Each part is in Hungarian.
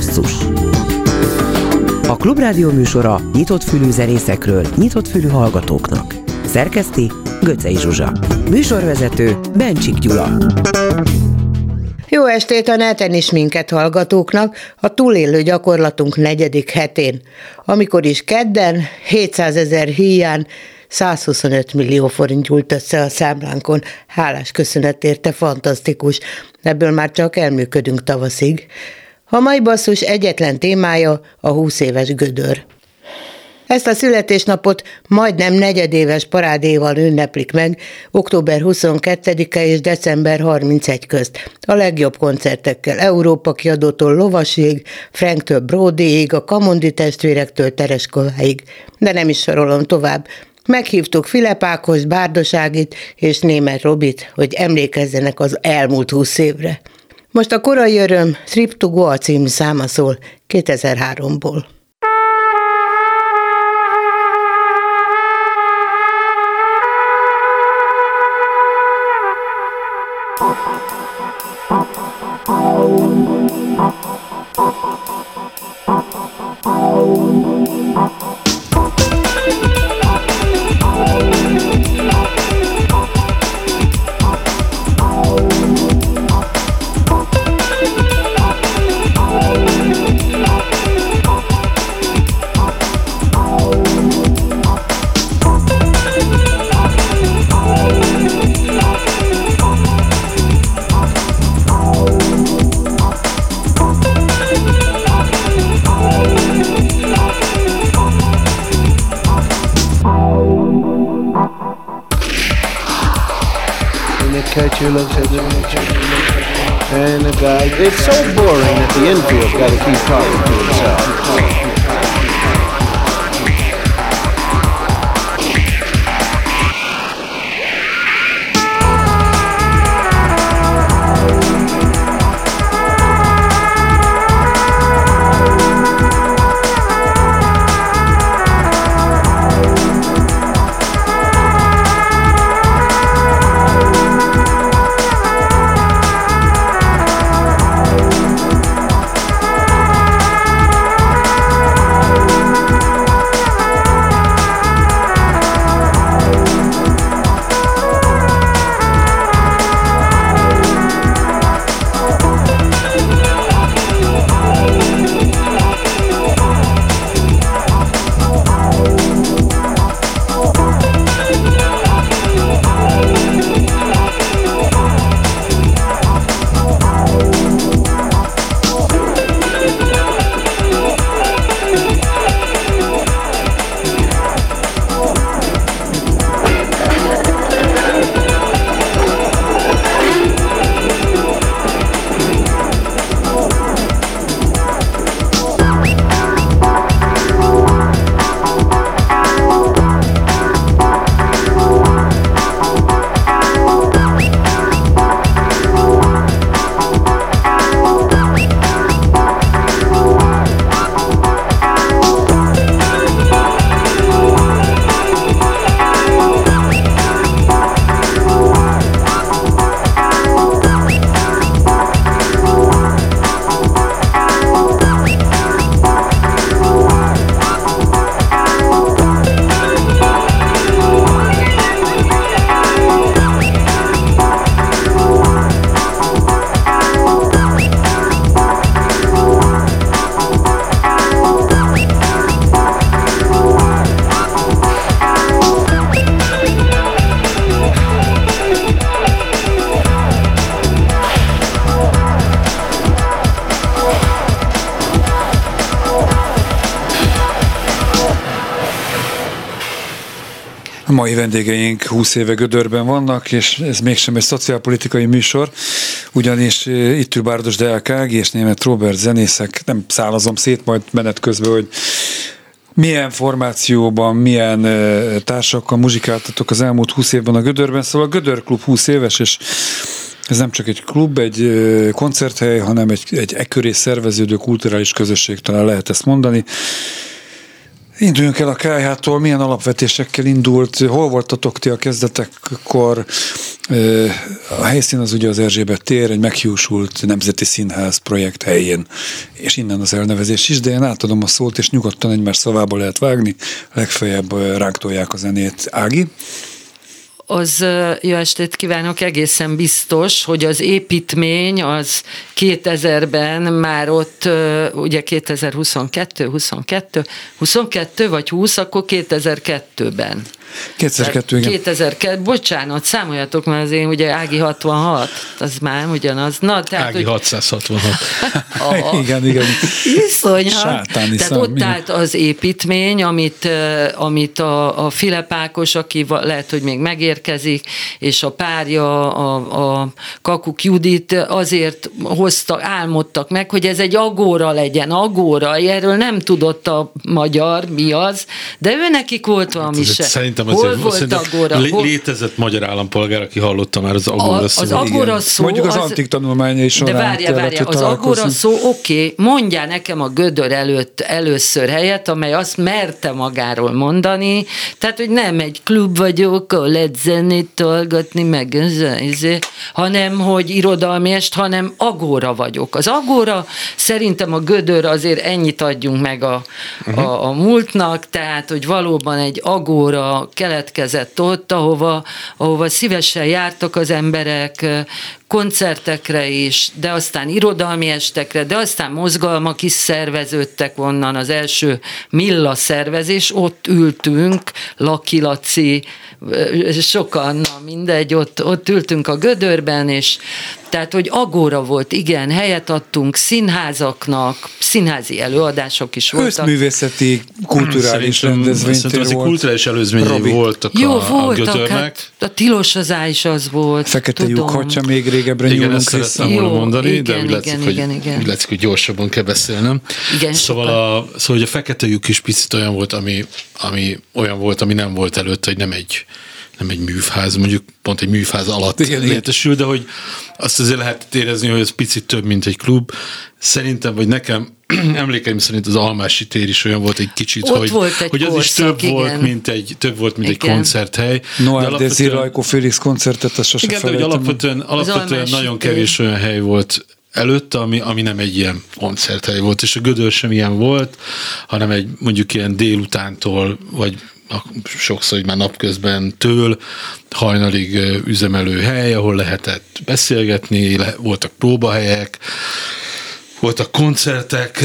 Basszus A Klubrádió műsora nyitott fülű zenészekről, nyitott fülű hallgatóknak. Szerkeszti Göcej Zsuzsa Műsorvezető Bencsik Gyula jó estét a neten is minket hallgatóknak, a túlélő gyakorlatunk negyedik hetén, amikor is kedden 700 ezer híján 125 millió forint gyújt össze a számlánkon. Hálás köszönet érte, fantasztikus. Ebből már csak elműködünk tavaszig. A mai basszus egyetlen témája a 20 éves gödör. Ezt a születésnapot majdnem negyedéves parádéval ünneplik meg, október 22-e és december 31 közt. A legjobb koncertekkel Európa kiadótól Lovasig, Franktől Brodyig, a Kamondi testvérektől Tereskováig. De nem is sorolom tovább. Meghívtuk Filepákos, Bárdoságit és Német Robit, hogy emlékezzenek az elmúlt húsz évre. Most a korai öröm Trip to Goa című száma szól 2003-ból. And the guy, it's so boring that the infield's got to keep talking to himself. Mai vendégeink 20 éve Gödörben vannak, és ez mégsem egy szociálpolitikai műsor, ugyanis eh, itt ül Bárdos Deák és német Robert zenészek, nem szálazom szét majd menet közben, hogy milyen formációban, milyen eh, társakkal muzsikáltatok az elmúlt 20 évben a Gödörben, szóval a Gödör Klub 20 éves, és ez nem csak egy klub, egy eh, koncerthely, hanem egy, egy ekköré szerveződő kulturális közösség, talán lehet ezt mondani Induljunk el a KH-tól, milyen alapvetésekkel indult, hol voltatok ti a kezdetekkor? A helyszín az ugye az Erzsébet tér, egy meghiúsult nemzeti színház projekt helyén, és innen az elnevezés is, de én átadom a szót, és nyugodtan egymás szavába lehet vágni, legfeljebb ránk a zenét. Ági? Az jó estét kívánok, egészen biztos, hogy az építmény az 2000-ben már ott, ugye 2022, 22, 22 vagy 20, akkor 2002-ben 2002, igen. 2002, bocsánat, számoljatok már az én, ugye Ági 66, az már ugyanaz. Na, tehát, Ági hogy... 666. igen, igen. Iszonyat. Tehát szám, ott állt az építmény, amit, amit a, a Filepákos, aki lehet, hogy még megérkezik, és a párja, a, a Kakuk Judit azért hozta, álmodtak meg, hogy ez egy agóra legyen, agóra. Erről nem tudott a magyar, mi az, de ő nekik volt valami hát se. Szerintem szerintem Hol azért volt Agora? Lé- létezett magyar állampolgár, aki hallotta már az Agora szót. Az Agora szó... Mondjuk az, az antik tanulmányai során. De várja, várja, az Agora szó, oké, okay, mondjál nekem a Gödör előtt először helyet, amely azt merte magáról mondani, tehát, hogy nem egy klub vagyok, ahol lehet zenét hallgatni, meg hanem, hogy irodalmi est, hanem Agora vagyok. Az Agora szerintem a Gödör azért ennyit adjunk meg a, uh-huh. a, a múltnak, tehát, hogy valóban egy Agora keletkezett ott, ahova, ahova szívesen jártak az emberek, koncertekre is, de aztán irodalmi estekre, de aztán mozgalmak is szerveződtek onnan, az első Milla szervezés, ott ültünk, Laki Laci, sokan, na mindegy, ott, ott ültünk a gödörben, és tehát, hogy agóra volt, igen, helyet adtunk színházaknak, színházi előadások is voltak. Összművészeti, kulturális rendezvénytér volt. kulturális előzményei voltak Jó, a, voltak, a gödörnek. Hát a tilos az is az volt. Fekete lyuk, még régebbre igen, nyúlunk ezt szerettem volna mondani, igen, de úgy igen, látszik, igen, hogy, igen. úgy látszik, hogy gyorsabban kell beszélnem. Igen, szóval, a, szóval hogy a fekete lyuk is picit olyan volt, ami, ami olyan volt, ami nem volt előtte, hogy nem egy nem egy műfház, mondjuk pont egy műfház alatt igen, létesül, de hogy azt azért lehet érezni, hogy ez picit több, mint egy klub. Szerintem, vagy nekem emlékeim szerint az Almási tér is olyan volt egy kicsit, Ott hogy, volt egy hogy az is több igen. volt, mint egy, több volt, mint igen. egy koncerthely. Noel de Zirajko Félix koncertet, azt sosem Igen, de hogy alapvetően, alapvetően nagyon kevés olyan hely volt előtte, ami, ami nem egy ilyen koncerthely volt, és a Gödör sem ilyen volt, hanem egy mondjuk ilyen délutántól, vagy sokszor, hogy már napközben től hajnalig üzemelő hely, ahol lehetett beszélgetni, voltak próbahelyek, voltak koncertek,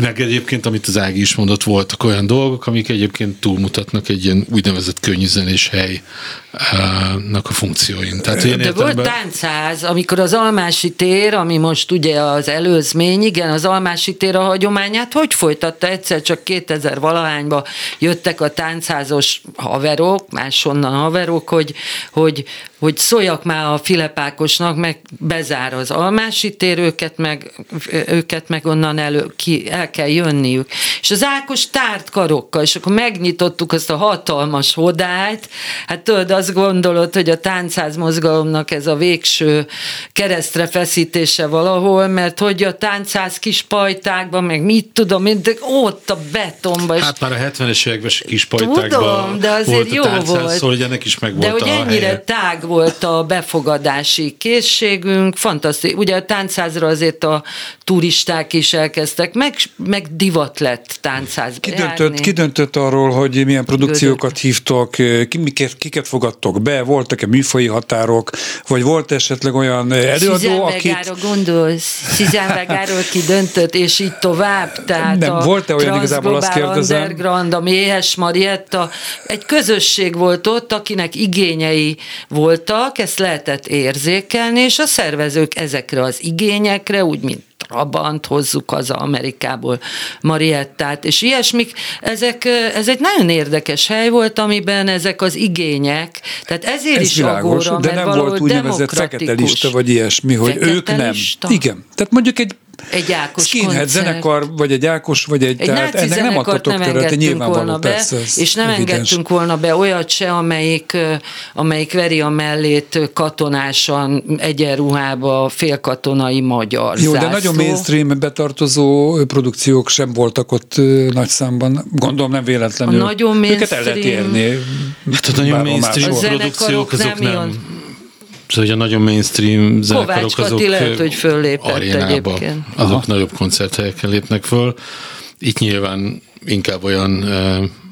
meg egyébként, amit az Ági is mondott, voltak olyan dolgok, amik egyébként túlmutatnak egy ilyen úgynevezett könnyűzenés helynak a funkcióin. Tehát De értelemben... volt táncház, amikor az Almási tér, ami most ugye az előzmény, igen, az Almási tér a hagyományát, hogy folytatta egyszer csak 2000 valahányba jöttek a táncházos haverok, máshonnan haverok, hogy, hogy, hogy szóljak már a Filepákosnak, meg bezár az Almási ítér, őket meg őket meg onnan elő, ki, el kell jönniük. És az Ákos tárt karokkal, és akkor megnyitottuk azt a hatalmas hodályt, hát tudod, azt gondolod, hogy a táncház mozgalomnak ez a végső keresztre feszítése valahol, mert hogy a táncház kis pajtákban, meg mit tudom, de ott a betonban. Hát már a 70-es években kis pajtákban tudom, de azért volt jó a táncház, volt. Szóval, hogy ennek is meg de volt hogy ennyire helye. tág volt a befogadási készségünk, fantasztikus. Ugye a táncházra azért a turisták is elkezdtek, meg, meg divat lett táncház. Ki döntött, ki döntött arról, hogy milyen produkciókat hívtok, kiket, kiket fogadtok be, voltak-e műfai határok, vagy volt esetleg olyan előadó, akit... gondolsz, Szizánvegáról ki döntött, és így tovább. Tehát Nem, volt-e olyan igazából azt kérdezem? Underground, a Méhes Marietta, egy közösség volt ott, akinek igényei voltak, ezt lehetett érzékelni, és a szervezők ezekre az igényekre, úgy mint Trabant, hozzuk az Amerikából Mariettát, és ilyesmik, ezek, ez egy nagyon érdekes hely volt, amiben ezek az igények, tehát ezért ez is világos, agóra, de nem volt úgynevezett fekete lista, vagy ilyesmi, hogy fekete ők nem. Lista? Igen, tehát mondjuk egy egy Ákos skinhead koncert. zenekar, vagy egy Ákos, vagy egy... Egy tehát ennek nem adtatok nem terület, engedtünk volna be, persze, és nem evidens. engedtünk volna be olyat se, amelyik, amelyik veri a mellét katonásan egyenruhába félkatonai magyar Jó, zászló. de nagyon mainstream betartozó produkciók sem voltak ott nagy számban. Gondolom nem véletlenül. A nagyon Őket el lehet mainstream- érni. Hát a nagyon mainstream produkciók zenekarok azok nem nem... Szóval, hogy a nagyon mainstream zenekarok Kovács azok lehet, hogy föllépett arénába, egyébként. azok Aha. nagyobb koncerthelyeken lépnek föl. Itt nyilván inkább olyan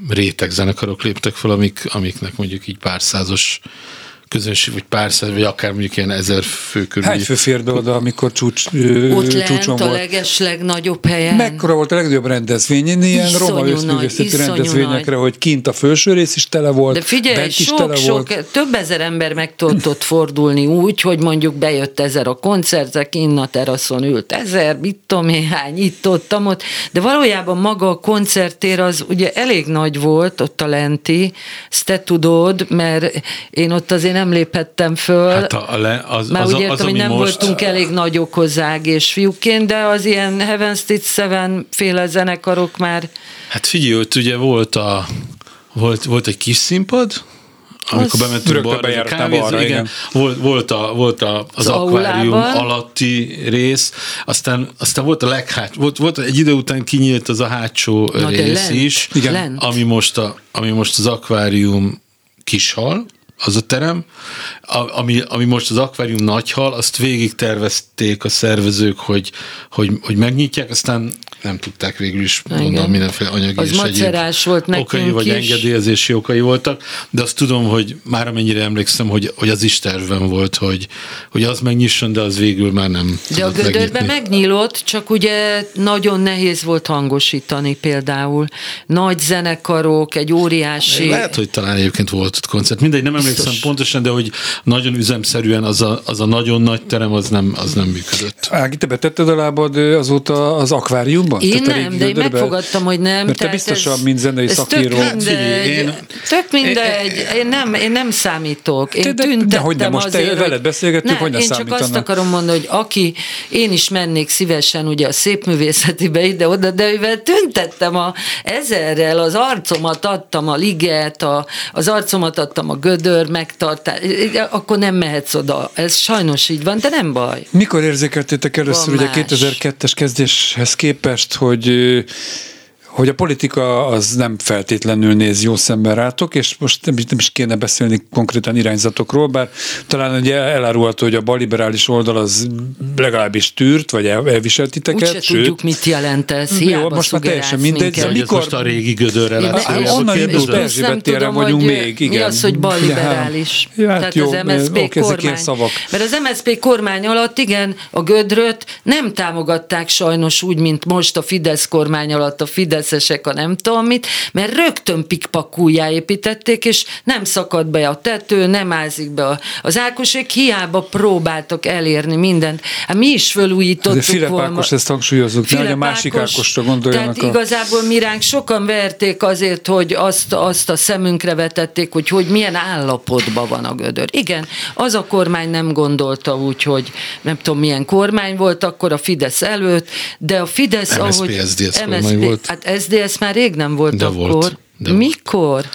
réteg zenekarok léptek föl, amik, amiknek mondjuk így pár százos közönség, vagy pár száz, vagy akár mondjuk ilyen ezer fő körül. Hány fő fér be oda, amikor csúcs, ö, Ott lent csúcson a volt? leges legnagyobb helyen. Mekkora volt a legnagyobb rendezvény? Ilyen Iszonyú roma összművészeti rendezvényekre, nagy. hogy kint a felső rész is tele volt, De figyelj, bent is sok, tele sok, volt. több ezer ember meg tudott ott fordulni úgy, hogy mondjuk bejött ezer a koncertre, kinn a teraszon ült ezer, mit tudom én hány, itt, ott, ott, de valójában maga a koncertér az ugye elég nagy volt, ott a lenti, ezt te tudod, mert én ott azért nem léphettem föl, Hát a, a le, az, már az, úgy értem, az, hogy ami nem most, voltunk elég nagyok hozzá egész fiúként, de az ilyen Heaven Stitch Seven féle zenekarok már Hát figyelj, ott ugye volt, a, volt, volt egy kis színpad, amikor bementünk Rögtön balra, ez a bejártál kávézó, balra, igen. igen. Volt, volt, a, volt a, az, Az akvárium aulában. alatti rész, aztán, aztán volt a leghát, volt, volt egy idő után kinyílt az a hátsó Na, rész lent, is, Igen. lent. ami most, a, ami most az akvárium kishal, az a terem, a, ami, ami most az akvárium nagyhal, azt végig tervezték a szervezők, hogy, hogy, hogy megnyitják, aztán nem tudták végül is, mondom, mindenféle anyagi Az és egyéb volt nekünk okai, vagy is. engedélyezési okai voltak, de azt tudom, hogy már amennyire emlékszem, hogy, hogy az is tervem volt, hogy, hogy az megnyisson, de az végül már nem De a tudott gödörbe megnyitni. megnyílott, csak ugye nagyon nehéz volt hangosítani például. Nagy zenekarok, egy óriási... Lehet, hogy talán egyébként volt ott koncert. Mindegy, nem emlékszem pontosan, de hogy nagyon üzemszerűen az a, az a nagyon nagy terem, az nem, az nem működött. Ági, te betetted a lábad azóta az akváriumban? Én Tehát nem, de én megfogadtam, hogy nem. Mert te biztosabb, mint zenei szakíró. Tök Hát mindegy, figyelj, én- tök mindegy. Én nem, én nem számítok. Én De- de- hogy nem, most te veled beszélgettünk, nem, hogy ne Én csak azt akarom mondani, hogy aki, én is mennék szívesen ugye a szépművészetibe ide-oda, de mivel tüntettem a ezerrel, az arcomat adtam a liget, a, az arcomat adtam a gödör megtartás, akkor nem mehetsz oda. Ez sajnos így van, de nem baj. Mikor érzékeltétek először Van ugye más. 2002-es kezdéshez képest, hogy hogy a politika az nem feltétlenül néz jó szemben rátok, és most nem is, nem is kéne beszélni konkrétan irányzatokról, bár talán ugye elárulható, hogy a baliberális oldal az legalábbis tűrt, vagy el, elviselt titeket, Úgyse tudjuk, mit jelent ez. Jó, Hiába most már teljesen mindegy, de minket. Ez mikor- most a régi gödör Én relációjába ne- onnan nem téren tudom, vagyunk hogy még, igen. Mi az, hogy balliberális? Ja, hát Tehát jó, az MSZP ilyen kormány. szavak. Mert az MSZP kormány alatt, igen, a gödröt nem támogatták sajnos úgy, mint most a Fidesz kormány alatt a fideszesek a nem tudom mit, mert rögtön pikpakújjá építették, és nem szakad be a tető, nem ázik be a, az Ákosék, hiába próbáltak elérni mindent. Hát mi is fölújítottuk Azért Filip volna. Ákos, ezt hangsúlyozzuk, nehogy a másik Ákos- Ákosra gondoljanak. Tehát a... igazából mi ránk sokan verték azért, hogy azt, azt a szemünkre vetették, hogy, hogy milyen állapotban van a gödör. Igen, az a kormány nem gondolta úgy, hogy nem tudom milyen kormány volt akkor a Fidesz előtt, de a Fidesz, MSZP, ahogy... Kormány volt. Hát SZDSZ már rég nem volt De akkor. volt, de volt.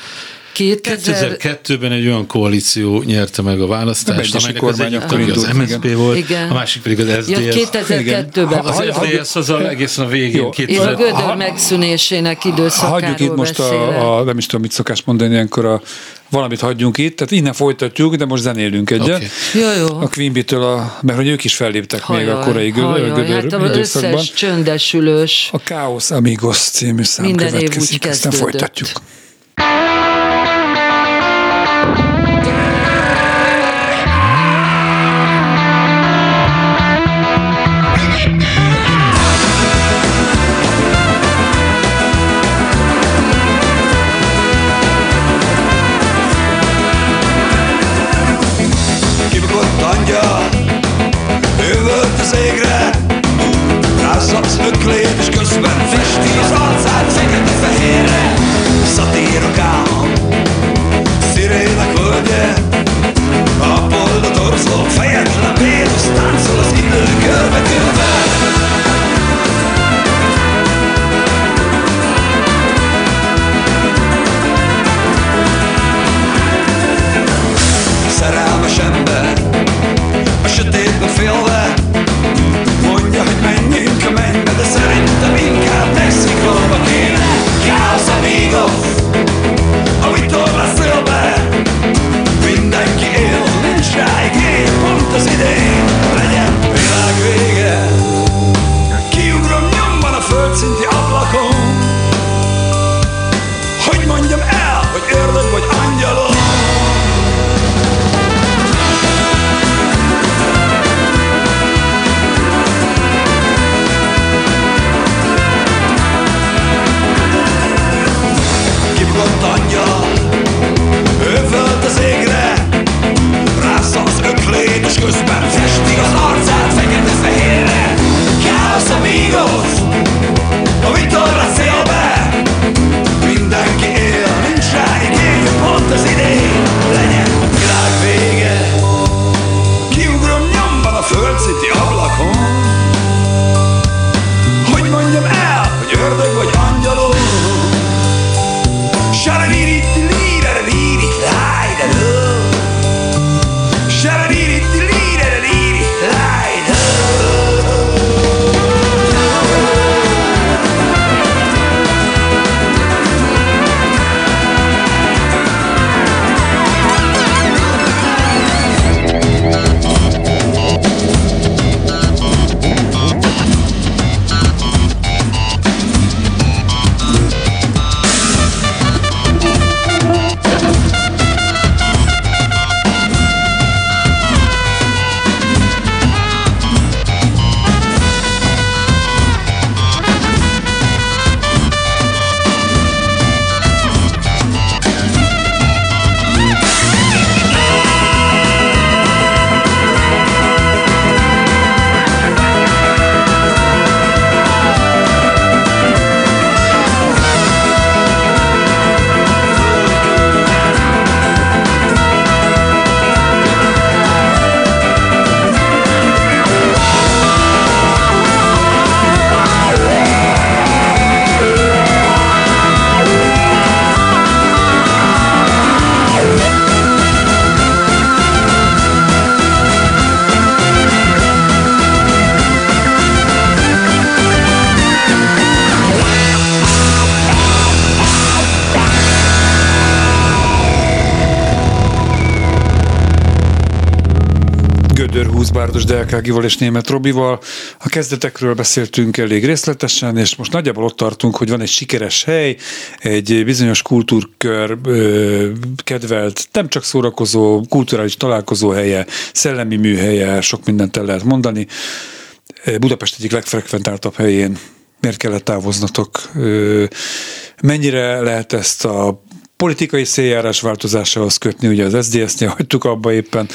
Mikor? 2000... 2002-ben egy olyan koalíció nyerte meg a választást, amelynek az kormány egyik akkor tagja az MSZP volt, Igen. a másik pedig az Ja, SZDSZ. 2002-ben Az volt. SZDSZ az a, egészen a végén, Jó. Én a 2000 gödör megszűnésének időszakáról Hagyjuk itt most a, a, nem is tudom, mit szokás mondani ilyenkor, a, valamit hagyjunk itt, tehát innen folytatjuk, de most zenélünk egyet. Oké. Jó, jó. A Queen Bee-től, a, mert hogy ők is felléptek még a korai gö- hajaj, gödör hát az időszakban. összes csöndesülős. A Chaos Amigos című szám Minden év úgy következik, aztán kezdődött. folytatjuk. Bárdos Delkágival és Német Robival. A kezdetekről beszéltünk elég részletesen, és most nagyjából ott tartunk, hogy van egy sikeres hely, egy bizonyos kultúrkör kedvelt, nem csak szórakozó, kulturális találkozó helye, szellemi műhelye, sok mindent el lehet mondani. Budapest egyik legfrekventáltabb helyén miért kellett távoznatok? Mennyire lehet ezt a politikai széljárás változásához kötni, ugye az SZDSZ-nél hagytuk abba éppen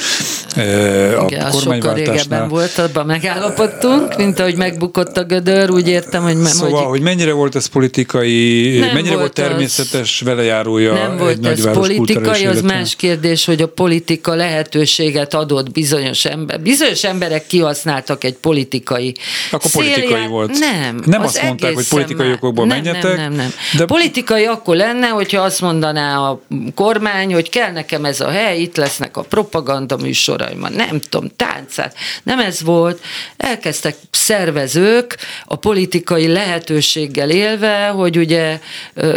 a Igen, sokkal régebben volt, abban megállapodtunk, mint ahogy megbukott a gödör, úgy értem, hogy... Szóval, hogy, hogy mennyire volt ez politikai, nem mennyire volt, volt természetes az, velejárója Nem volt ez politikai, az más kérdés, hogy a politika lehetőséget adott bizonyos ember. Bizonyos emberek kihasználtak egy politikai Akkor politikai szélját. volt. Nem. Nem az azt mondták, hogy politikai okokból menjetek. Nem, nem, nem. De... Politikai akkor lenne, hogyha azt mondaná, mondaná a kormány, hogy kell nekem ez a hely, itt lesznek a propaganda műsoraim, nem tudom, táncát. Nem ez volt. Elkezdtek szervezők a politikai lehetőséggel élve, hogy ugye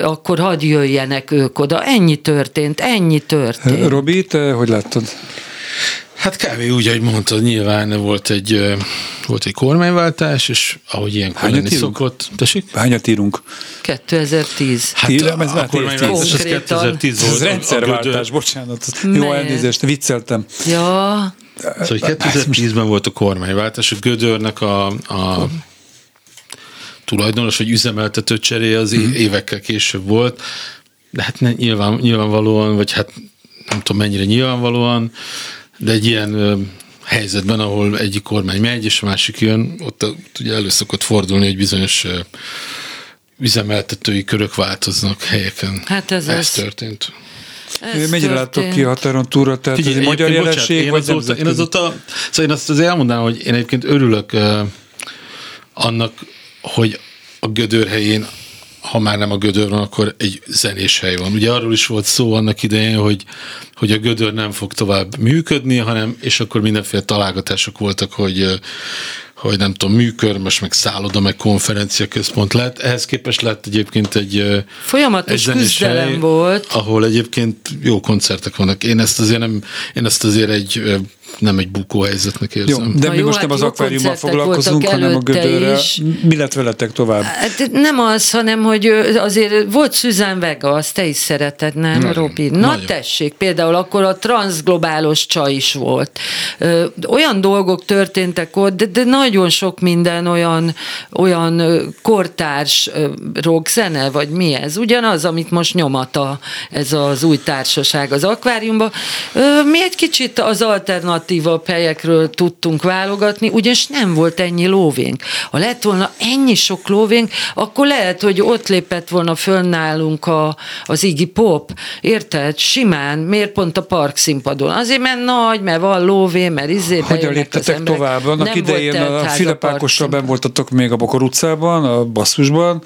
akkor hadd jöjjenek ők oda. Ennyi történt, ennyi történt. Robi, te hogy láttad? Hát kb. úgy, ahogy mondtad, nyilván volt egy, volt egy kormányváltás, és ahogy ilyen lenni szokott. Tessék? Hányat írunk? 2010. Hát Írem, ez a, a kormányváltás az 2010 volt. Ez rendszerváltás, bocsánat. Jó elnézést, vicceltem. Ja. Szóval 2010-ben volt a kormányváltás, a Gödörnek a, a tulajdonos vagy üzemeltető cseréje az mm. évekkel később volt, de hát ne, nyilván, nyilvánvalóan, vagy hát nem tudom mennyire nyilvánvalóan, de egy ilyen helyzetben, ahol egyik kormány megy, és a másik jön, ott, ott ugye elő szokott fordulni, hogy bizonyos üzemeltetői körök változnak helyeken. Hát ez, ez az. történt. Ez Mennyire láttok ki a határon túlra? Tehát Figyelj, ez egy magyar jelenség? Én, azóta, én, azóta, szóval én azt azért elmondanám, hogy én egyébként örülök uh, annak, hogy a Gödör helyén ha már nem a Gödör van, akkor egy zenés hely van. Ugye arról is volt szó annak idején, hogy, hogy a Gödör nem fog tovább működni, hanem, és akkor mindenféle találgatások voltak, hogy hogy nem tudom, műkörmös, meg szálloda, meg konferencia központ lett. Ehhez képest lett egyébként egy Folyamatos egy küzdelem hely, volt. Ahol egyébként jó koncertek vannak. Én ezt azért nem, én ezt azért egy nem egy bukó helyzetnek érzem. Jó, de Na mi jó, most hát nem az akváriummal foglalkozunk, hanem a gödörrel. Is. Mi lett veletek tovább? Hát nem az, hanem, hogy azért volt Susan Vega, azt te is szereted, nem, nagyon, Robi? Na nagyon. tessék, például akkor a transglobálos csaj is volt. Olyan dolgok történtek ott, de, de nagyon sok minden olyan, olyan kortárs rockzene, vagy mi ez? Ugyanaz, amit most nyomata ez az új társaság az akváriumban. Mi egy kicsit az alternatív alternatívabb helyekről tudtunk válogatni, ugyanis nem volt ennyi lóvénk. Ha lett volna ennyi sok lóvénk, akkor lehet, hogy ott lépett volna föl nálunk a, az Iggy Pop, érted? Simán, miért pont a park színpadon? Azért, mert nagy, mert van lóvé, mert izé Hogyan léptetek tovább? Annak idején a Filipákossal ben voltatok még a Bokor utcában, a basszusban,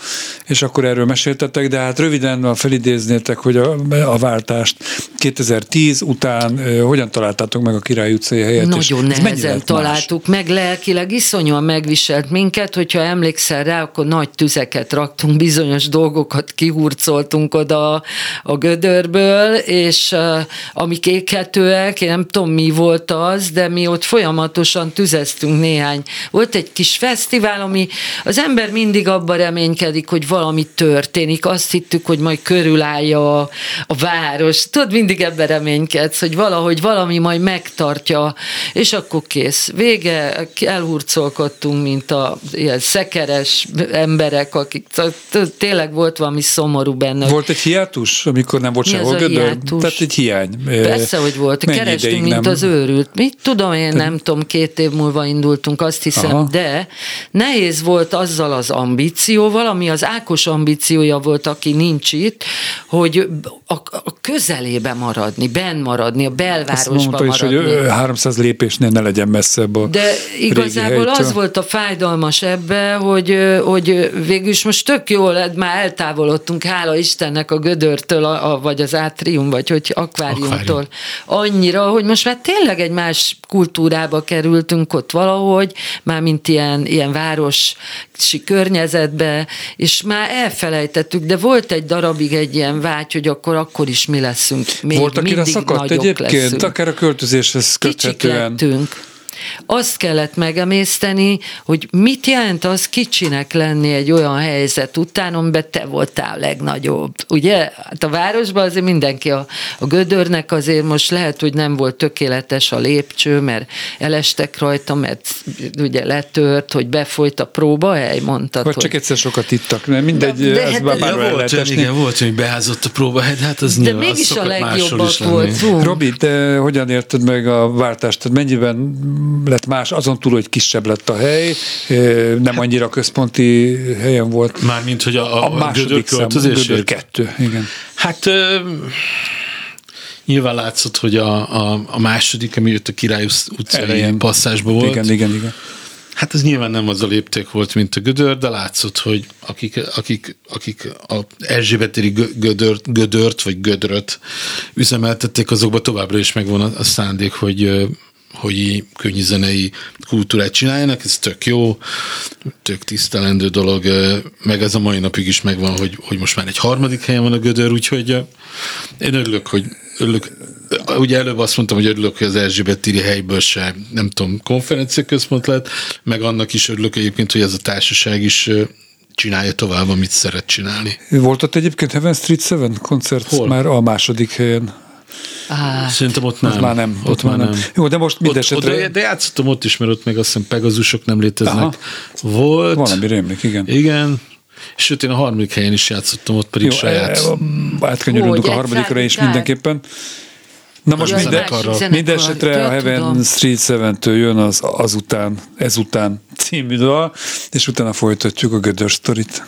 és akkor erről meséltetek, de hát röviden felidéznétek, hogy a, a váltást 2010 után hogyan találtátok meg a Király utcai helyet. Nagyon nehezen találtuk más? meg, lelkileg iszonyúan megviselt minket, hogyha emlékszel rá, akkor nagy tüzeket raktunk, bizonyos dolgokat kihurcoltunk oda a gödörből, és uh, amik éghetőek, én nem tudom mi volt az, de mi ott folyamatosan tüzeztünk néhány. Volt egy kis fesztivál, ami az ember mindig abban reménykedik, hogy valami történik. Azt hittük, hogy majd körülállja a, a város. Tudod, mindig ebben reménykedsz, hogy valahogy valami majd megtart tartja, és akkor kész. Vége, elhurcolkodtunk, mint a ilyen szekeres emberek, akik tényleg volt valami szomorú benne. Volt egy hiátus, amikor nem volt sehol gödör? Tehát egy hiány. Persze, hogy volt. Mennyi Kerestünk, mint nem? az őrült. Mit tudom én, nem tudom, két év múlva indultunk, azt hiszem, Aha. de nehéz volt azzal az ambícióval, ami az Ákos ambíciója volt, aki nincs itt, hogy a, a közelébe maradni, benn maradni, a belvárosban maradni. Is, hogy 300 lépésnél ne legyen messzebb a De igazából az volt a fájdalmas ebbe, hogy, hogy végülis most tök jól, már eltávolodtunk, hála Istennek a gödörtől, a, a, vagy az átrium, vagy hogy akváriumtól. Akvárium. Annyira, hogy most már tényleg egy más kultúrába kerültünk ott valahogy, már mint ilyen, ilyen városi környezetbe, és már elfelejtettük, de volt egy darabig egy ilyen vágy, hogy akkor akkor is mi leszünk. Még Volt, akire szakadt egyébként, leszünk. akár a költözéshez köthetően. lettünk. Azt kellett megemészteni, hogy mit jelent az kicsinek lenni egy olyan helyzet után, amiben te voltál legnagyobb. Ugye? Hát a városban azért mindenki a, a gödörnek azért most lehet, hogy nem volt tökéletes a lépcső, mert elestek rajta, mert ugye letört, hogy befolyt a próbahely, mondtad. Vagy hogy... csak egyszer sokat ittak, mert mindegy, de, de, ez hát, már ja, volt, olyan, igen, volt, hogy beházott a próbahely, hát az De mégis a legjobbak voltunk. Robi, te hogyan érted meg a váltást? Mennyiben lett más, azon túl, hogy kisebb lett a hely, nem annyira központi helyen volt. Mármint, hogy a, a, a második szám, gödör kettő, igen. Hát nyilván látszott, hogy a, a, a második, ami jött a Király utcai passzásba volt. Igen, igen, igen. Hát ez nyilván nem az a lépték volt, mint a gödör, de látszott, hogy akik, akik, akik a Erzsébetéri gödört, gödört, vagy gödröt üzemeltették, azokban továbbra is megvan a szándék, hogy hogy könnyű zenei kultúrát csináljanak, ez tök jó, tök tisztelendő dolog, meg ez a mai napig is megvan, hogy, hogy most már egy harmadik helyen van a gödör, úgyhogy én örülök, hogy örülök, ugye előbb azt mondtam, hogy örülök, hogy az Erzsébet téri helyből se, nem tudom, konferenciaközpont lett, meg annak is örülök egyébként, hogy ez a társaság is csinálja tovább, amit szeret csinálni. Volt ott egyébként Heaven Street 7 koncert Hol? már a második helyen. Ah, Szerintem ott nem. Ott már nem. Ott, ott már nem. nem. Jó, de most mindesetre... Ott, de, de játszottam ott is, mert ott meg azt hiszem Pegazusok nem léteznek. Aha. Volt. Valami rémlik, igen. Igen. Sőt, én a harmadik helyen is játszottam, ott pedig Jó, saját. E, átkönyörülünk a harmadikra is mindenképpen. Na most minden, mindesetre a Heaven Street 7-től jön az azután, ezután című dal, és utána folytatjuk a Gödör sztorit.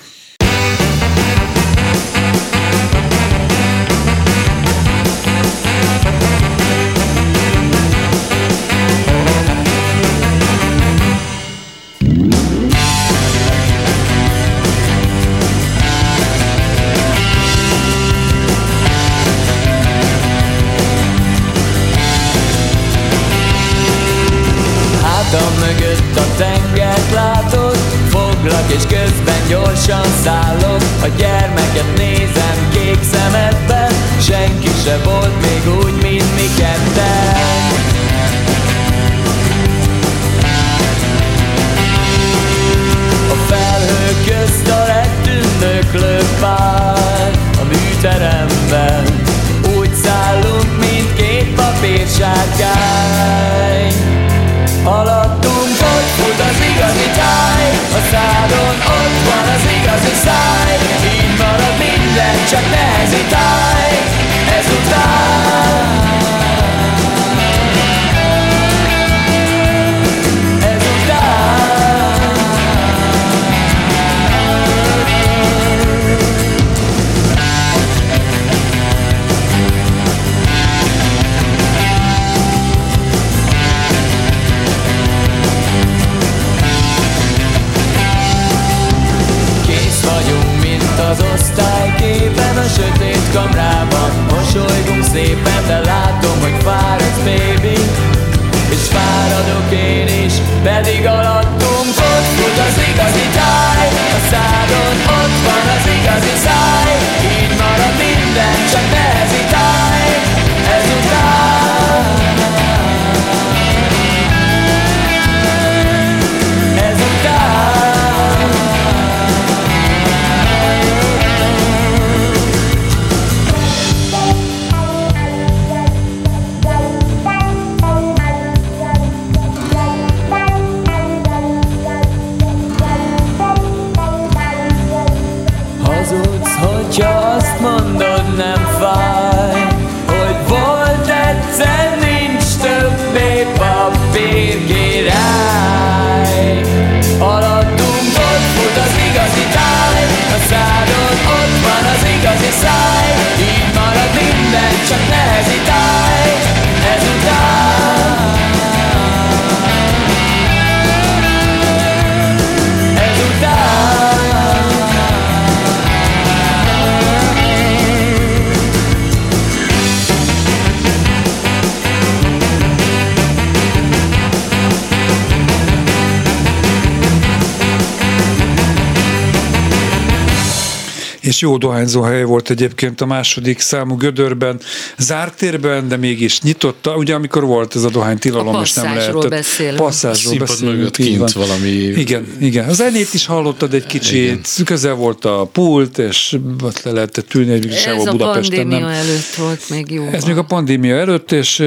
És jó dohányzó hely volt egyébként a második számú gödörben, zárt térben, de mégis nyitotta, ugye amikor volt ez a dohánytilalom, és nem lehetett. beszélünk. Passzázsról beszélünk. mögött kint van. valami... Igen, igen. A zenét is hallottad egy kicsit, igen. közel volt a pult, és ott le lehetett ülni egy Ez a Budapesten. pandémia nem. előtt volt még jó. Ez még a pandémia előtt, és,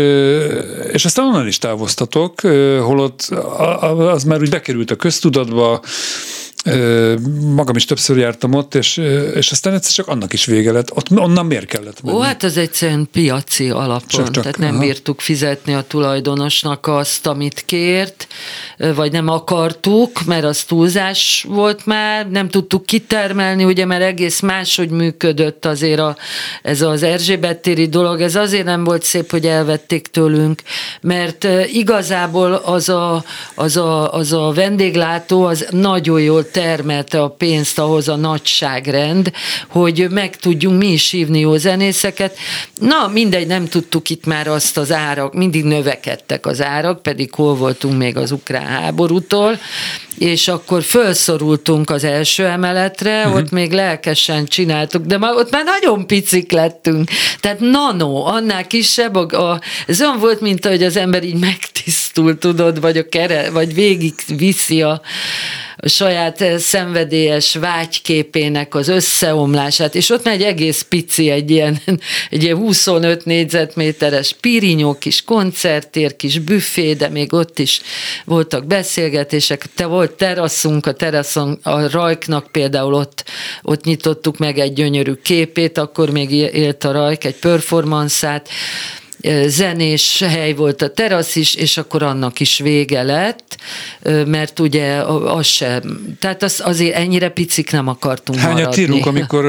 és aztán onnan is távoztatok, holott az már úgy bekerült a köztudatba, magam is többször jártam ott, és, és aztán egyszer csak annak is vége lett. Ott onnan miért kellett menni? Ó, hát ez egyszerűen piaci alapon, csak, csak, tehát nem aha. bírtuk fizetni a tulajdonosnak azt, amit kért, vagy nem akartuk, mert az túlzás volt már, nem tudtuk kitermelni, ugye, mert egész máshogy működött azért a, ez az Erzsébet téri dolog, ez azért nem volt szép, hogy elvették tőlünk, mert igazából az a, az a, az a vendéglátó az nagyon jól termelte a pénzt ahhoz a nagyságrend, hogy meg tudjunk mi is hívni jó zenészeket. Na, mindegy, nem tudtuk itt már azt az árak, mindig növekedtek az árak, pedig hol voltunk még az ukrán háborútól, és akkor felszorultunk az első emeletre, uh-huh. ott még lelkesen csináltuk, de már, ott már nagyon picik lettünk. Tehát nano, annál kisebb, a, a, ez olyan volt, mint hogy az ember így megtisztul, tudod, vagy, a kere, vagy végig viszi a, a saját szenvedélyes vágyképének az összeomlását, és ott egy egész pici, egy ilyen, egy ilyen 25 négyzetméteres pirinyó kis koncertér, kis büfé, de még ott is voltak beszélgetések, te volt teraszunk, a teraszon a Rajknak például ott, ott nyitottuk meg egy gyönyörű képét, akkor még élt a Rajk egy performanszát, zenés hely volt a terasz is, és akkor annak is vége lett, mert ugye az sem, tehát az, azért ennyire picik nem akartunk Hányat maradni. írunk, amikor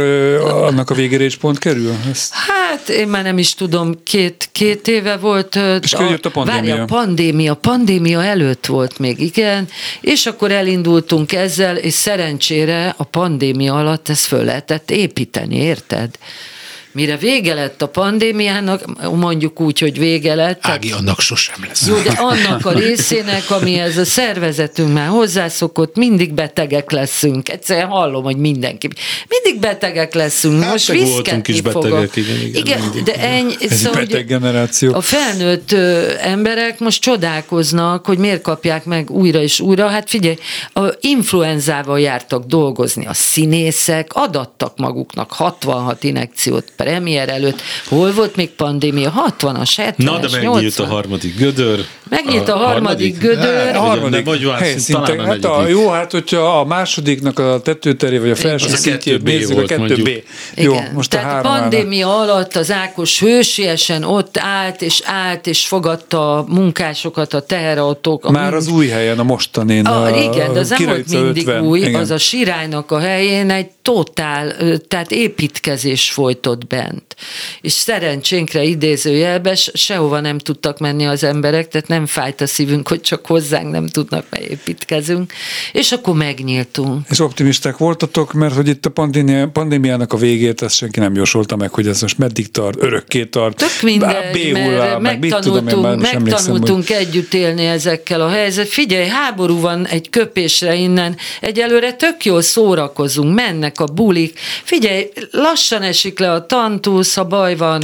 annak a végére is pont kerül? Ezt... Hát én már nem is tudom, két, két éve volt. És a, jött a pandémia? Várja, pandémia, pandémia előtt volt még, igen, és akkor elindultunk ezzel, és szerencsére a pandémia alatt ezt föl lehetett építeni, érted? Mire vége lett a pandémiának, mondjuk úgy, hogy vége lett. Ági, annak sosem lesz. Jó, de annak a részének, ami ez a szervezetünk már hozzászokott, mindig betegek leszünk. Egyszerűen hallom, hogy mindenki. Mindig betegek leszünk. Hát, Most voltunk is betegek, fogok. igen, igen. igen de ennyi, ez szóval, beteg generáció. A felnőtt ö, emberek most csodálkoznak, hogy miért kapják meg újra és újra. Hát figyelj, a influenzával jártak dolgozni a színészek, adattak maguknak 66 inekciót premier előtt. Hol volt még pandémia? 60-as, 70-es, Na, de megnyílt a harmadik gödör. Megnyílt a, a harmadik, harmadik gödör. A harmadik vagy helyszínten. Hát a, jó, hát hogyha a másodiknak a tetőteré, vagy a felső szintjét nézzük, a 2B. Jó, most Tehát a, a pandémia ára. alatt az Ákos hősiesen ott állt, és állt, és fogadta a munkásokat, a teherautók. Már az új helyen, a mostanén. A, a, igen, de az nem volt mindig 50. új, igen. az a Sirálynak a helyén egy totál, tehát építkezés folytott bent. És szerencsénkre idézőjelben sehova nem tudtak menni az emberek, tehát nem fájt a szívünk, hogy csak hozzánk nem tudnak, mert építkezünk. És akkor megnyíltunk. És optimisták voltatok, mert hogy itt a pandémia, pandémiának a végét, ezt senki nem jósolta meg, hogy ez most meddig tart, örökké tart. Tök mindegy, mert meg, megtanultunk, tudom, én megtanultunk hogy... együtt élni ezekkel a helyzet. Figyelj, háború van egy köpésre innen, egyelőre tök jól szórakozunk, mennek a bulik. Figyelj, lassan esik le a tantusz, ha baj van,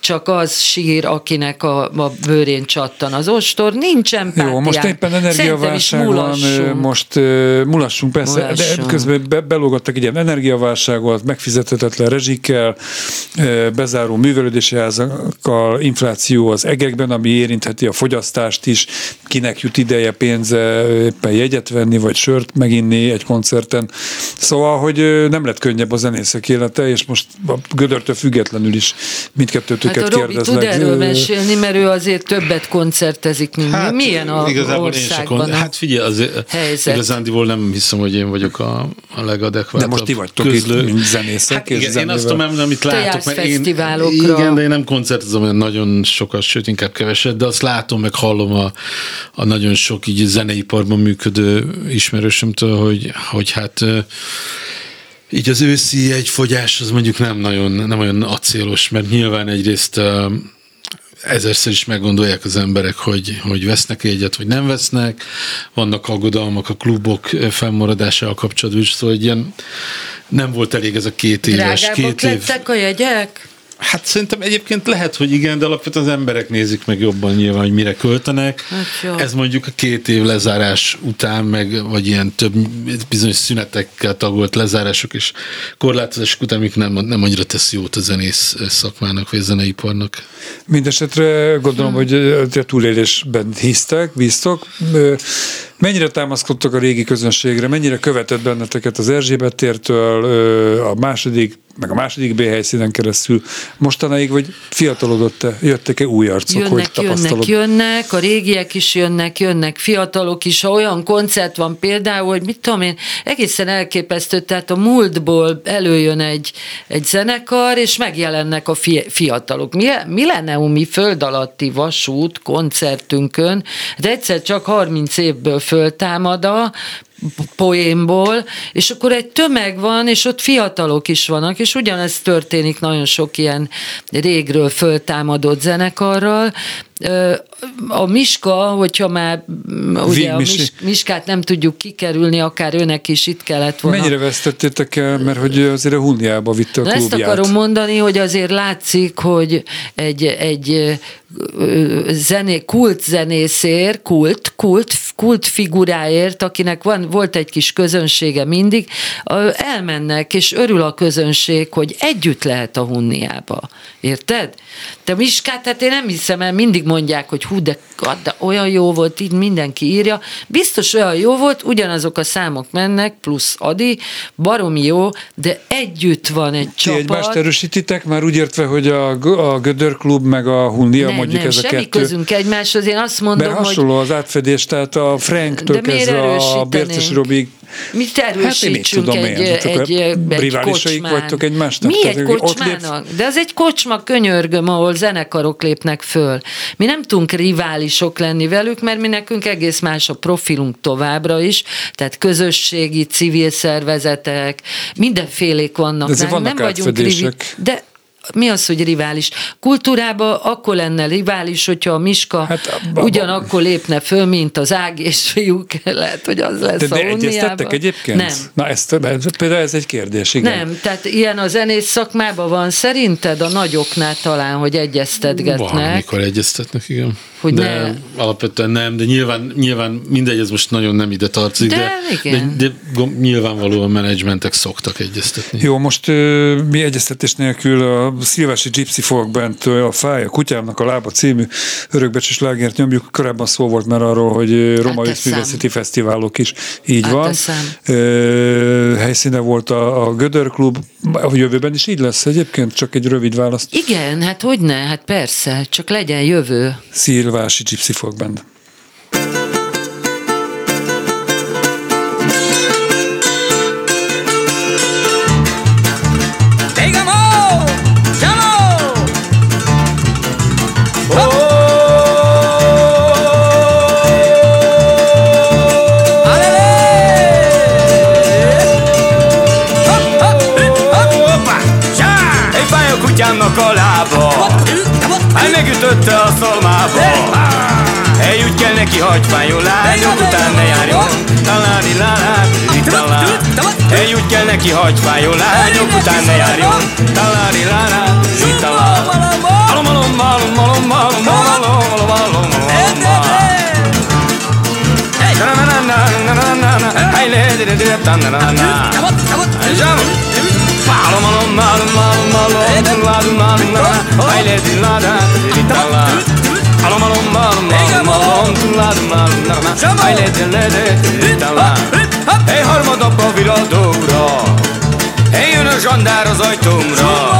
csak az sír, akinek a, a bőrén csattan az ostor, nincsen pátián. Jó, most éppen energiaválság van, most uh, mulassunk persze, mulassunk. de közben be, belógattak ilyen energiaválságot, megfizethetetlen rezsikkel, uh, bezáró művelődési házakkal, infláció az egekben, ami érintheti a fogyasztást is, kinek jut ideje pénze éppen jegyet venni, vagy sört meginni egy koncerten. Szóval, hogy nem lett könnyebb a zenészek élete, és most a Gödörtől függetlenül is mindkettőtöket hát a Robi tud erről mesélni, mert ő azért többet koncertezik, mint hát, milyen a országban kon- Hát figyelj, azért helyzet. igazándiból nem hiszem, hogy én vagyok a, a legadekvátabb De most ti vagytok közlő. itt, mint zenészek. Hát igen, én azt tudom, amit látok, mert én, igen, de én nem koncertezem olyan nagyon sokat, sőt inkább keveset, de azt látom, meg hallom a, a nagyon sok így zeneiparban működő ismerősömtől, hogy, hogy hát így az őszi egyfogyás az mondjuk nem nagyon, nem olyan acélos, mert nyilván egyrészt ezerszer is meggondolják az emberek, hogy, hogy vesznek egyet, vagy nem vesznek. Vannak aggodalmak a klubok fennmaradásával kapcsolatban, szóval egy ilyen nem volt elég ez a két éves. Drágábbak két év. lettek a jegyek? Hát szerintem egyébként lehet, hogy igen, de alapvetően az emberek nézik meg jobban nyilván, hogy mire költenek. Hát Ez mondjuk a két év lezárás után, meg vagy ilyen több bizonyos szünetekkel tagolt lezárások és korlátozások után, amik nem, nem annyira tesz jót a zenész szakmának, vagy a zeneiparnak. Mindenesetre gondolom, hogy a túlélésben hisztek, bíztok. Mennyire támaszkodtak a régi közönségre, mennyire követett benneteket az Erzsébet tértől, a második, meg a második B helyszínen keresztül mostanáig, vagy fiatalodott-e, jöttek-e új arcok, jönnek, hogy tapasztalod? Jönnek, jönnek, a régiek is jönnek, jönnek fiatalok is. Ha olyan koncert van például, hogy mit tudom én, egészen elképesztő, tehát a múltból előjön egy, egy zenekar, és megjelennek a fi, fiatalok. Mi, mi lenne mi föld alatti vasút koncertünkön, de egyszer csak 30 évből föltámad a poénból, és akkor egy tömeg van, és ott fiatalok is vannak, és ugyanez történik nagyon sok ilyen régről föltámadott zenekarral, a Miska, hogyha már ugye a Mis, Miskát nem tudjuk kikerülni, akár önnek is itt kellett volna. Mennyire vesztettétek el, mert hogy azért a Hundiába vitte a Na klubját. Ezt akarom mondani, hogy azért látszik, hogy egy, egy zené, kult zenészért, kult, kult, kult figuráért, akinek van, volt egy kis közönsége mindig, elmennek, és örül a közönség, hogy együtt lehet a Hunniába. Érted? De Miskát, hát én nem hiszem el, mindig mondják, hogy hú, de, de olyan jó volt, így mindenki írja. Biztos olyan jó volt, ugyanazok a számok mennek, plusz Adi, baromi jó, de együtt van egy Ti csapat. egymást erősítitek, már úgy értve, hogy a, a Gödör Klub meg a Hundia nem, mondjuk nem, ez a kettő. közünk egymáshoz, én azt mondom, Mert hasonló hogy... az átfedés, tehát a Frank-től kezdve a Bérces Robig Mit erősítsünk hát egy, egy, egy, egy kocsmán. vagytok egymásnak? Mi egy kocsmának? De az egy kocsma könyörgöm, ahol zenekarok lépnek föl. Mi nem tudunk riválisok lenni velük, mert mi nekünk egész más a profilunk továbbra is, tehát közösségi, civil szervezetek, mindenfélék vannak. De vannak nem vagyunk rivi- de mi az, hogy rivális? Kultúrában akkor lenne rivális, hogyha a Miska hát, ugyanakkor lépne föl, mint az Ág és fiúk, lehet, hogy az lesz de, a de egyeztettek egyébként? Nem. Na, ez, például ez egy kérdés, igen. Nem, tehát ilyen a zenész szakmában van szerinted a nagyoknál talán, hogy egyeztetgetnek? Van, amikor egyeztetnek, igen. Hogy de ne. alapvetően nem, de nyilván, nyilván mindegy, ez most nagyon nem ide tartozik, de, de, de, de nyilvánvalóan menedzsmentek szoktak egyeztetni. Jó, most mi egyeztetés nélkül a Szilvási Gypsy Folk Band a Fáj, a kutyámnak a lába című örökbecsös lágért nyomjuk. Korábban szó volt már arról, hogy Roma hát Művészeti Fesztiválok is így hát van. Ö, helyszíne volt a, a Gödör Klub, a jövőben is így lesz egyébként, csak egy rövid választ. Igen, hát hogy ne, hát persze, csak legyen jövő. Szilvási Gypsy Folk Band. kutyámnak a megütötte a szalmába úgy kell neki hagyfányul lányok után ne járjon. Talári lálát, Hey, úgy kell neki hagyfányul lányok után ne járjon. Talári lálát, ritalá Alom, alom, alom, alom, alom, alom, alom, alom, Hey, lady, lady, lady, Hely harmad a paviradóra Hely jön a zsandár az ajtómra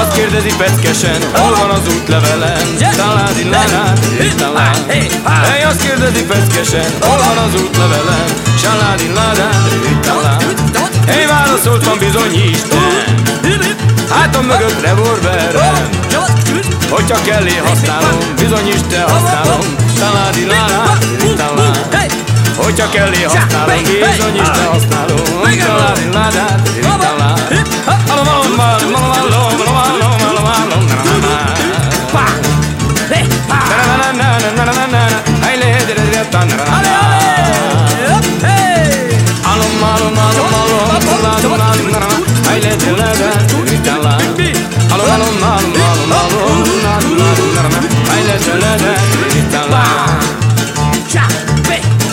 Azt kérdezi peckesen, hol van az útlevelen Talán illánát, talán Hely azt kérdezi peckesen, hol van az útlevelen Saládin ládát, talán Hey, válaszoltam bizony Isten Hátam mögött revolverem Hogyha kellé használom, bizony Isten használom. Taládi lálá, talán Hogyha kellé használom, bizony Isten használom. Taládi lálá, talán Alom, alom, alom, alom,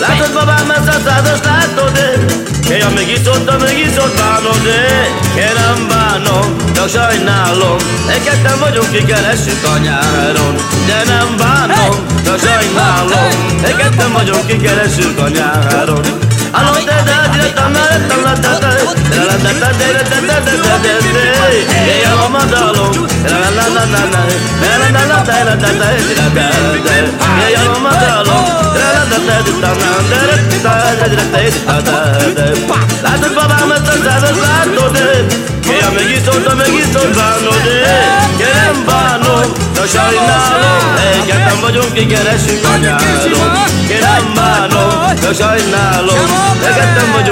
Látod babám, ez a százas látod Én amíg iszottam, még iszott bánod Én nem bánom, csak sajnálom Neked nem vagyunk, kikeressük a nyáron De nem bánom, csak sajnálom Neked nem vagyunk, kikeressük a nyáron Állom, te de Látod babámat a százat látod Kéja megiszolta, megiszolt bánod Kérem bánom, de sajnálom Egyáltalán vagyunk, kikeresünk a nyáron Kérem bánom, de sajnálom Egyáltalán vagyunk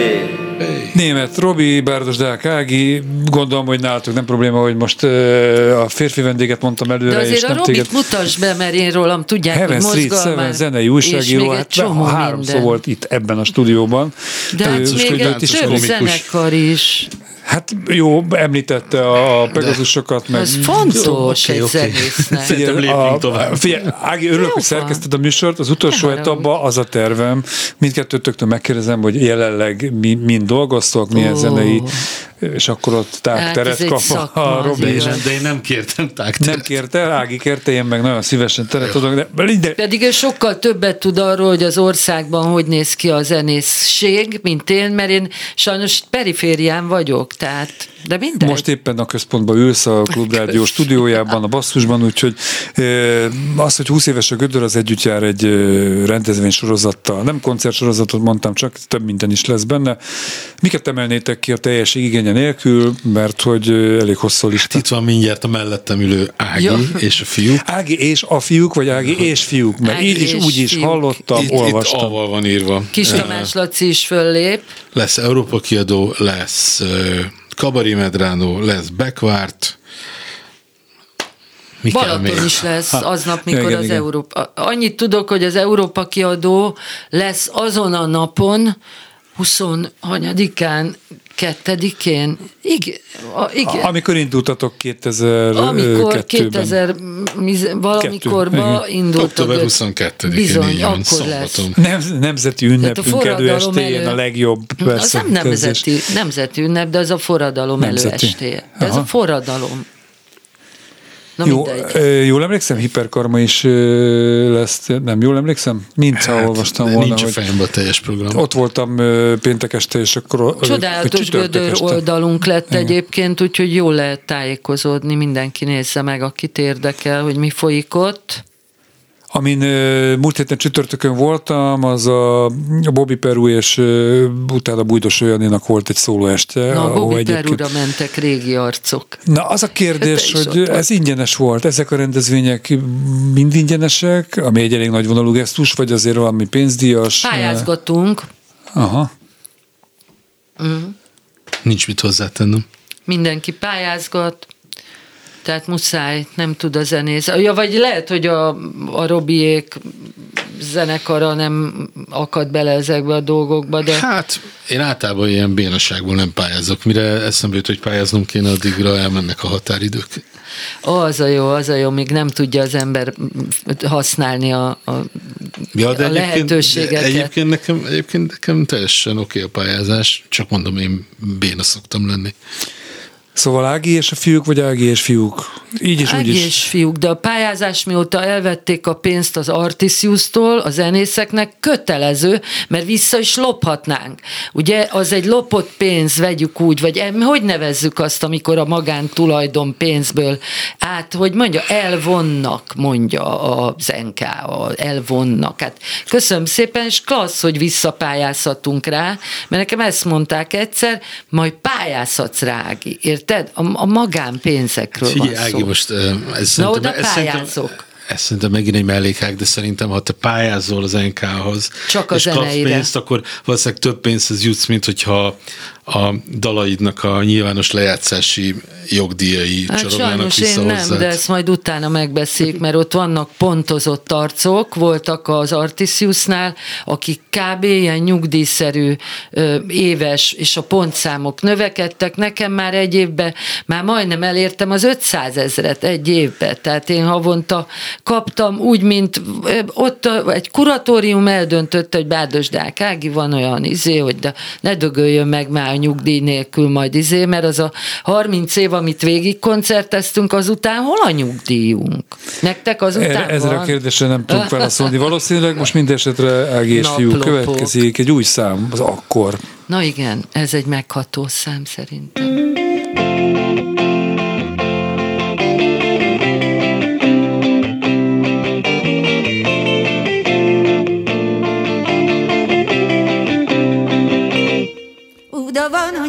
hey! Német Robi, Bárdos Deák Ági, gondolom, hogy nálatok nem probléma, hogy most uh, a férfi vendéget mondtam előre, De azért és a nem Robit téged. mutasd be, mert én rólam tudják, Heaven hogy Street. Seven zenei újságíró, még egy hát csomó háromszor minden. volt itt ebben a stúdióban. De hát Ő- még egy több zenekar is. Hát jó, említette a Pegazusokat, meg... Ez fontos egy oké. zenésznek. Szerintem lépjünk tovább. Figyelj, Ági, örülök, hogy szerkeszted a műsort. Az utolsó etapban az a tervem, mindkettőtöktől megkérdezem, hogy jelenleg mi, mind dolgoztok, milyen Ó. zenei, és akkor ott Hát tágteret egy kap szakma a. De Robi. én, de én nem kértem tágteret. Nem kérte, Ági kérte, én meg nagyon szívesen teret adok, de, de Pedig ő sokkal többet tud arról, hogy az országban hogy néz ki a zenészség, mint én, mert én sajnos periférián vagyok, tehát, de mindegy. Most éppen a központban ülsz a Klubrádió stúdiójában, a basszusban, úgyhogy az, hogy 20 éves a Gödör, az együtt jár egy ö, rendezvénysorozattal. Nem koncertsorozatot mondtam, csak több minden is lesz benne. Miket emelnétek ki a teljes igénye nélkül, mert hogy elég hosszú lista. Itt van mindjárt a mellettem ülő Ági Ja. és a fiú. Ági és a fiúk, vagy Ági és fiúk, mert Ági így is és úgy is fiúk. hallottam, Itt, itt olvastam. avval van írva. Kis Tamás Laci is föllép. Lesz Európa kiadó, lesz uh, Kabari Medránó, lesz Bekvárt. Mi? Balaton is lesz aznap, mikor igen, az igen. Európa... Annyit tudok, hogy az Európa kiadó lesz azon a napon, 20-án, kettedikén, igen, a, igen. Amikor indultatok 2002-ben. Amikor 2000 miz- valamikorban indult Október a gö- 22-én, Bizony, így van, akkor lesz. szombaton. Nem, nemzeti ünnepünk Tehát a forradalom előestéjén elő- a legjobb Az persze. nem nemzeti, nemzeti ünnep, de az a forradalom Nemzeti. előestéje. Ez a forradalom. Na Jó, mindegy. jól emlékszem, hiperkarma is lesz, nem jól emlékszem? Mint ha olvastam de volna, nincs a fejemben a teljes program. ott voltam péntek este, és akkor... Csodálatos gödör oldalunk lett egyébként, úgyhogy jól lehet tájékozódni, mindenki nézze meg, akit érdekel, hogy mi folyik ott. Amin múlt héten csütörtökön voltam, az a, Bobby Peru és utána Bújdos Olyaninak volt egy szóló este. Na, a Bobby egyébként- Perúra mentek régi arcok. Na, az a kérdés, hogy ez ingyenes volt. Ezek a rendezvények mind ingyenesek, ami egy elég nagy vonalú gesztus, vagy azért valami pénzdíjas? Pályázgatunk, Aha. Nincs mit hozzátennem. mindenki pályázgat, tehát muszáj, nem tud a zenész. Ja, vagy lehet, hogy a, a Robiék zenekara nem akad bele ezekbe a dolgokba, de Hát, én általában ilyen bénaságból nem pályázok. Mire eszembe jut, hogy pályáznom kéne, addigra elmennek a határidők. az a jó, az a jó, még nem tudja az ember használni a, a, Ja, a de egyébként, lehetőségeket. egyébként, nekem, egyébként nekem teljesen oké a pályázás, csak mondom, én béna szoktam lenni. Szóval Ági és a fiúk, vagy Ági és fiúk? Így is, úgy Ági is. és fiúk, de a pályázás mióta elvették a pénzt az Artisius-tól, a zenészeknek kötelező, mert vissza is lophatnánk. Ugye az egy lopott pénz, vegyük úgy, vagy hogy nevezzük azt, amikor a magántulajdon pénzből át, hogy mondja, elvonnak, mondja a- elvonnak. Hát köszönöm szépen, és klassz, hogy visszapályázhatunk rá, mert nekem ezt mondták egyszer, majd pályázhatsz rá, Ági, érted? A, a magánpénzekről Figyelj, van szó. Ági, most ez Na, oda ez pályázok. ez szerintem megint egy mellékák, de szerintem ha te pályázol az NK-hoz, Csak a és kapsz pénzt, akkor valószínűleg több pénzhez jutsz, mint hogyha a dalaidnak a nyilvános lejátszási jogdíjai Hát sajnos én nem, hozzád. de ezt majd utána megbeszéljük, mert ott vannak pontozott arcok, voltak az Artisiusnál, akik kb. ilyen nyugdíjszerű éves, és a pontszámok növekedtek. Nekem már egy évben, már majdnem elértem az 500 ezret egy évben, tehát én havonta kaptam úgy, mint ott egy kuratórium eldöntötte, hogy Bárdos Ági van olyan izé, hogy de ne dögöljön meg már nyugdíj nélkül majd izé, mert az a 30 év, amit végig koncerteztünk, azután hol a nyugdíjunk? Nektek azután Erre, ezzel a van? kérdésre nem tudunk válaszolni. Valószínűleg most mindesetre Ági és fiú következik egy új szám, az akkor. Na igen, ez egy megható szám szerintem. Oda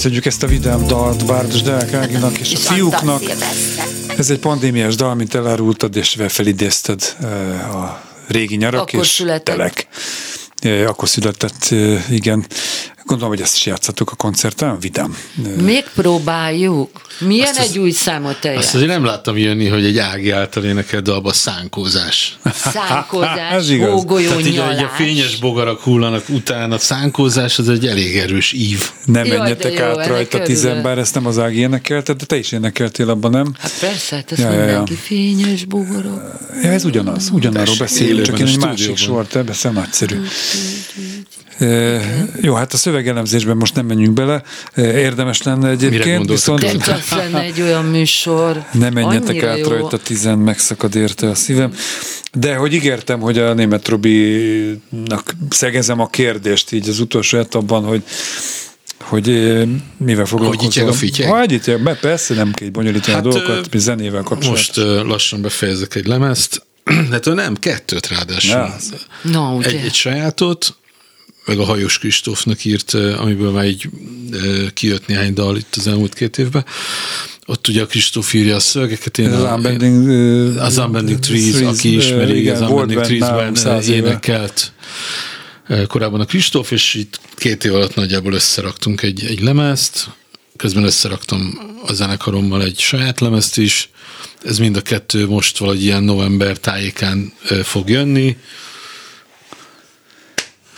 Köszönjük ezt a vidám dalt Bárdos Deák Áginak és a fiúknak. Ez egy pandémiás dal, mint elárultad, és felidézted eh, a régi nyarak Akkor és született. telek. akkor született, igen, Gondolom, hogy ezt is játszatok a koncerten, vidám. Még próbáljuk. Milyen azt egy az, új számot te Azt azért nem láttam jönni, hogy egy Ági által énekelt dalba szánkózás. Szánkózás, Ez igaz. hógolyó Tehát így, a fényes bogarak hullanak utána, szánkózás az egy elég erős ív. Nem Jaj, menjetek jó, át rajta tizen, bár ezt nem az Ági énekelte, de te is énekeltél abban, nem? Hát persze, hát ezt ja, ja, ja. fényes bogarak. Ja, ez ugyanaz, ugyanarról beszélünk, csak én egy másik sort, ebbe nagyszerű. Jó, hát a szövegelemzésben most nem menjünk bele, érdemes lenne egyébként. Viszont... De csak lenne egy olyan műsor. Ne menjetek át jó. rajta, tizen megszakad érte a szívem. De hogy ígértem, hogy a német Robinak szegezem a kérdést így az utolsó etapban, hogy hogy mivel foglalkozom. Hogy a fityek? Hogy persze nem kell bonyolítani hát, a dolgokat, zenével kapcsolatban. Most lassan befejezek egy lemezt, de nem, kettőt ráadásul. Ja. No, egy, egy sajátot, meg a Hajós Kristófnak írt, amiből már így kijött néhány dal itt az elmúlt két évben. Ott ugye a Kristóf írja a szövegeket, én az, a, Unbending, az Unbending Trees, trees aki ismeri, igen, az Unbending Trees-ben énekelt korábban a Kristóf, és itt két év alatt nagyjából összeraktunk egy, egy lemezt, közben összeraktam a zenekarommal egy saját lemezt is, ez mind a kettő most valahogy ilyen november tájékán fog jönni,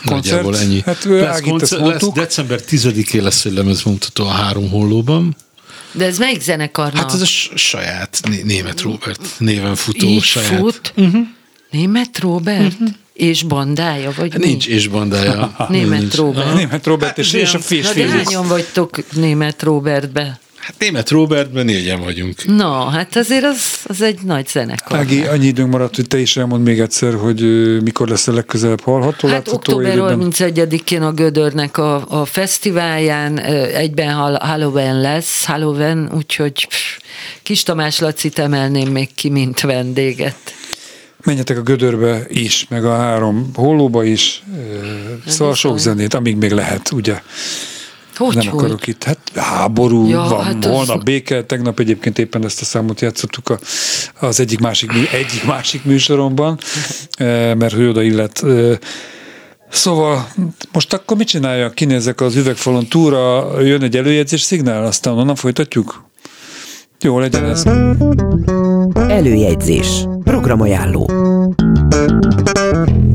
koncert. Nagyjából ennyi. Hát lesz, koncert, lesz, december 10-én lesz egy lemezmutató a három hollóban. De ez melyik zenekarnak? Hát ez a saját német Robert néven futó Így saját. fut? Uh-huh. Német Robert? Uh-huh. És bandája, vagy hát mi? Nincs és bandája. német nincs. Robert. Német Robert és, hát, és a Fish Na, de hányan vagytok német Robertbe? Hát német Robertben négyen vagyunk. No, hát azért az, az egy nagy zenekar. Ági, annyi időnk maradt, hogy te is elmond még egyszer, hogy mikor lesz a legközelebb hallható, Hát október 31-én a Gödörnek a, a fesztiválján egyben Halloween lesz, Halloween, úgyhogy Kis Tamás Lacit emelném még ki, mint vendéget. Menjetek a Gödörbe is, meg a három hollóba is, szóval sok zenét, amíg még lehet, ugye? Hogy, nem hogy? akarok itt, hát háború ja, van, hát holnap az... béke, tegnap egyébként éppen ezt a számot játszottuk a, az egyik másik, egyik másik műsoromban, eh, mert hogy oda illet eh, Szóval most akkor mit csináljak? Kinézek az üvegfalon túra, jön egy előjegyzés szignál, aztán onnan folytatjuk? Jó, legyen ez. Előjegyzés. Programajánló.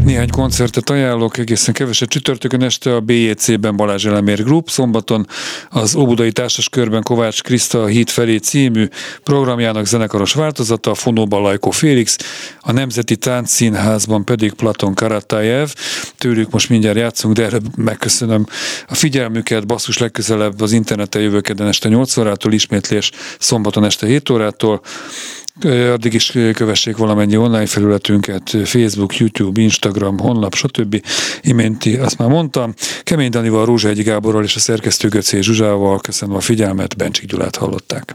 Néhány koncertet ajánlok, egészen keveset. Csütörtökön este a BJC-ben Balázs Elemér Group, szombaton az Óbudai Társas Kovács Kriszta Híd felé című programjának zenekaros változata, a Fonóban Lajko Félix, a Nemzeti Táncszínházban pedig Platon Karatájev, tőlük most mindjárt játszunk, de erre megköszönöm a figyelmüket, basszus legközelebb az interneten jövőkeden este 8 órától, ismétlés szombaton este 7 órától, Addig is kövessék valamennyi online felületünket, Facebook, YouTube, Instagram, honlap, stb. Iménti, azt már mondtam. Kemény Danival, Rózsa Egy Gáborral és a szerkesztő Göcé Zsuzsával köszönöm a figyelmet, Bencsik Gyulát hallották.